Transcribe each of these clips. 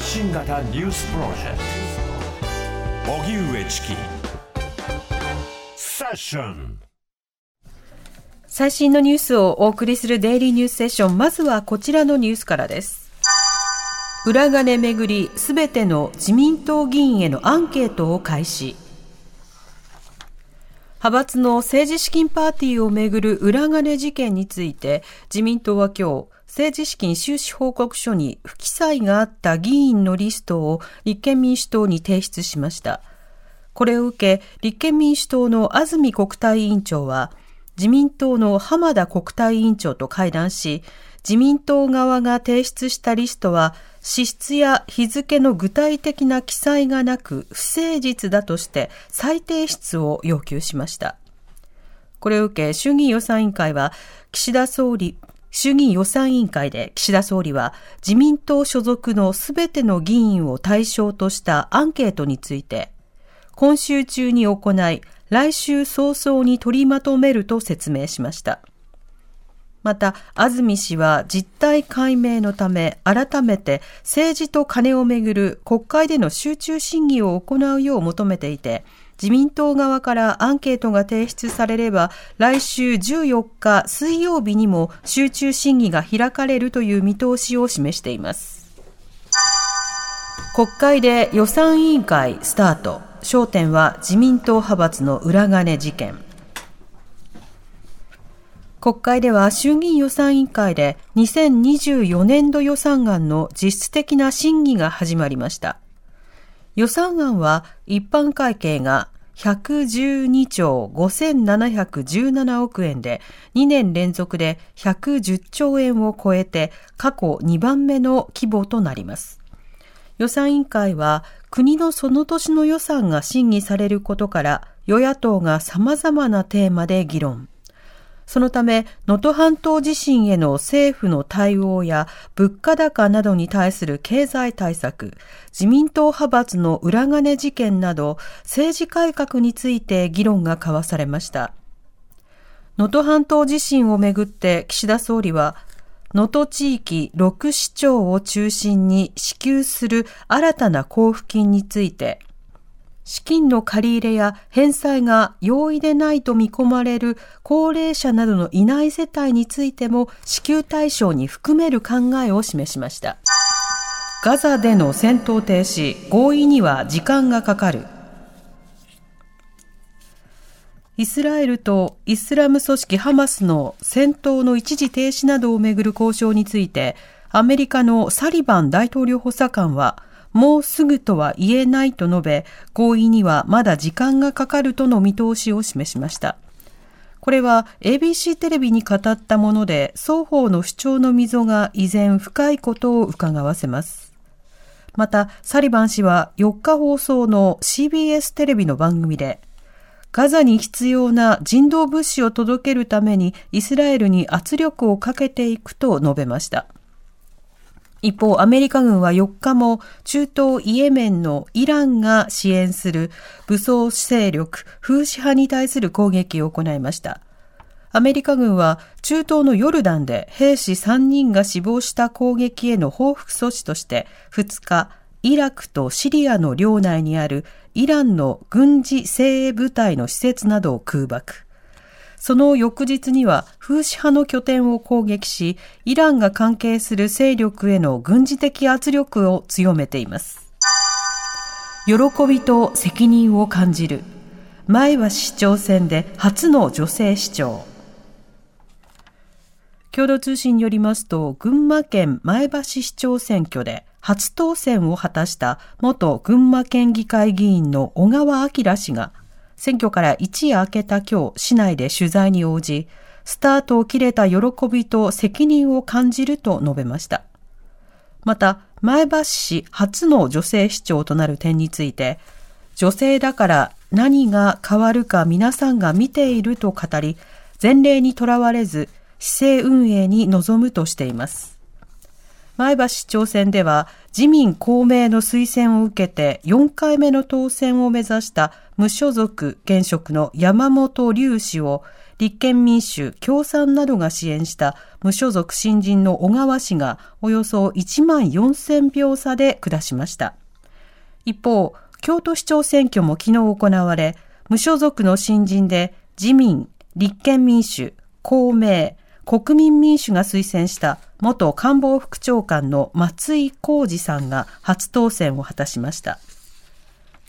発信型ニュースプロジェクト。荻上チキ。セッション。最新のニュースをお送りするデイリーニュースセッション。まずはこちらのニュースからです。裏金めぐりすべての自民党議員へのアンケートを開始。派閥の政治資金パーティーをめぐる裏金事件について自民党は今日政治資金収支報告書に不記載があった議員のリストを立憲民主党に提出しました。これを受け、立憲民主党の安住国対委員長は、自民党の浜田国対委員長と会談し、自民党側が提出したリストは、支出や日付の具体的な記載がなく不誠実だとして再提出を要求しました。これを受け、衆議院予算委員会は、岸田総理、衆議院予算委員会で岸田総理は自民党所属のすべての議員を対象としたアンケートについて、今週中に行い、来週早々に取りまとめると説明しました。また、安住氏は実態解明のため、改めて政治と金をめぐる国会での集中審議を行うよう求めていて、自民党側からアンケートが提出されれば、来週14日水曜日にも集中審議が開かれるという見通しを示しています。国会で予算委員会スタート。焦点は自民党派閥の裏金事件。国会では衆議院予算委員会で2024年度予算案の実質的な審議が始まりました。予算案は一般会計が112兆5717億円で2年連続で110兆円を超えて過去2番目の規模となります。予算委員会は国のその年の予算が審議されることから与野党が様々なテーマで議論。そのため、能登半島地震への政府の対応や物価高などに対する経済対策、自民党派閥の裏金事件など政治改革について議論が交わされました。能登半島地震をめぐって岸田総理は、能登地域6市町を中心に支給する新たな交付金について、資金の借り入れや返済が容易でないと見込まれる高齢者などのいない世帯についても支給対象に含める考えを示しました。ガザでの戦闘停止、合意には時間がかかる。イスラエルとイスラム組織ハマスの戦闘の一時停止などをめぐる交渉について、アメリカのサリバン大統領補佐官は、もうすぐとは言えないと述べ、合意にはまだ時間がかかるとの見通しを示しました。これは ABC テレビに語ったもので、双方の主張の溝が依然深いことを伺わせます。また、サリバン氏は4日放送の CBS テレビの番組で、ガザに必要な人道物資を届けるためにイスラエルに圧力をかけていくと述べました。一方、アメリカ軍は4日も中東イエメンのイランが支援する武装勢力風刺派に対する攻撃を行いました。アメリカ軍は中東のヨルダンで兵士3人が死亡した攻撃への報復措置として2日、イラクとシリアの領内にあるイランの軍事精鋭部隊の施設などを空爆。その翌日には風刺派の拠点を攻撃し、イランが関係する勢力への軍事的圧力を強めています。喜びと責任を感じる。前橋市長選で初の女性市長。共同通信によりますと、群馬県前橋市長選挙で初当選を果たした元群馬県議会議員の小川明氏が選挙から一夜明けた今日、市内で取材に応じ、スタートを切れた喜びと責任を感じると述べました。また、前橋市初の女性市長となる点について、女性だから何が変わるか皆さんが見ていると語り、前例にとらわれず、市政運営に臨むとしています。前橋市長選では自民公明の推薦を受けて4回目の当選を目指した無所属現職の山本隆氏を立憲民主、共産などが支援した無所属新人の小川氏がおよそ1万4000票差で下しました。一方、京都市長選挙も昨日行われ、無所属の新人で自民、立憲民主、公明、国民民主が推薦した元官房副長官の松井浩二さんが初当選を果たしました。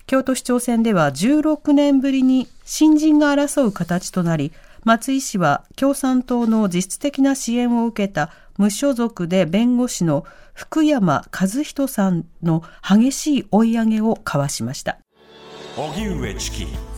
京都市長選では16年ぶりに新人が争う形となり、松井氏は共産党の実質的な支援を受けた無所属で弁護士の福山和人さんの激しい追い上げを交わしました。荻上チキ